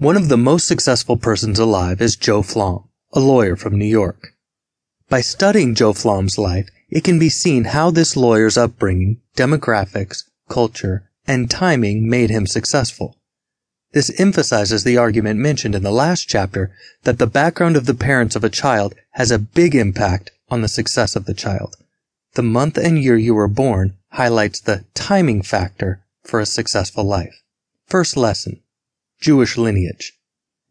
One of the most successful persons alive is Joe Flom, a lawyer from New York. By studying Joe Flom's life, it can be seen how this lawyer's upbringing, demographics, culture, and timing made him successful. This emphasizes the argument mentioned in the last chapter that the background of the parents of a child has a big impact on the success of the child. The month and year you were born highlights the timing factor for a successful life. First lesson. Jewish lineage.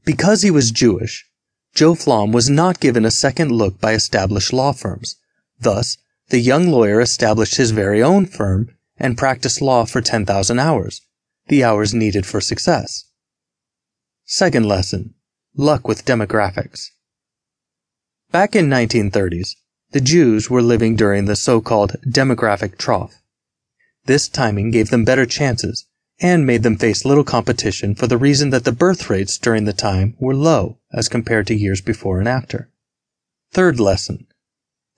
Because he was Jewish, Joe Flom was not given a second look by established law firms. Thus, the young lawyer established his very own firm and practiced law for 10,000 hours, the hours needed for success. Second lesson. Luck with demographics. Back in 1930s, the Jews were living during the so-called demographic trough. This timing gave them better chances and made them face little competition for the reason that the birth rates during the time were low as compared to years before and after. Third lesson.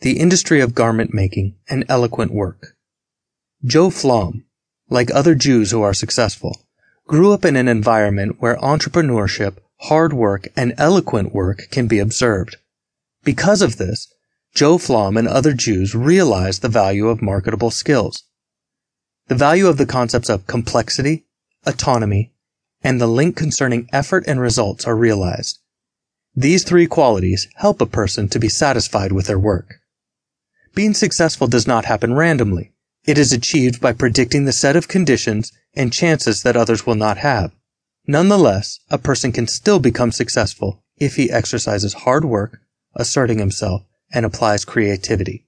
The industry of garment making and eloquent work. Joe Flom, like other Jews who are successful, grew up in an environment where entrepreneurship, hard work, and eloquent work can be observed. Because of this, Joe Flom and other Jews realized the value of marketable skills. The value of the concepts of complexity, autonomy, and the link concerning effort and results are realized. These three qualities help a person to be satisfied with their work. Being successful does not happen randomly. It is achieved by predicting the set of conditions and chances that others will not have. Nonetheless, a person can still become successful if he exercises hard work, asserting himself, and applies creativity.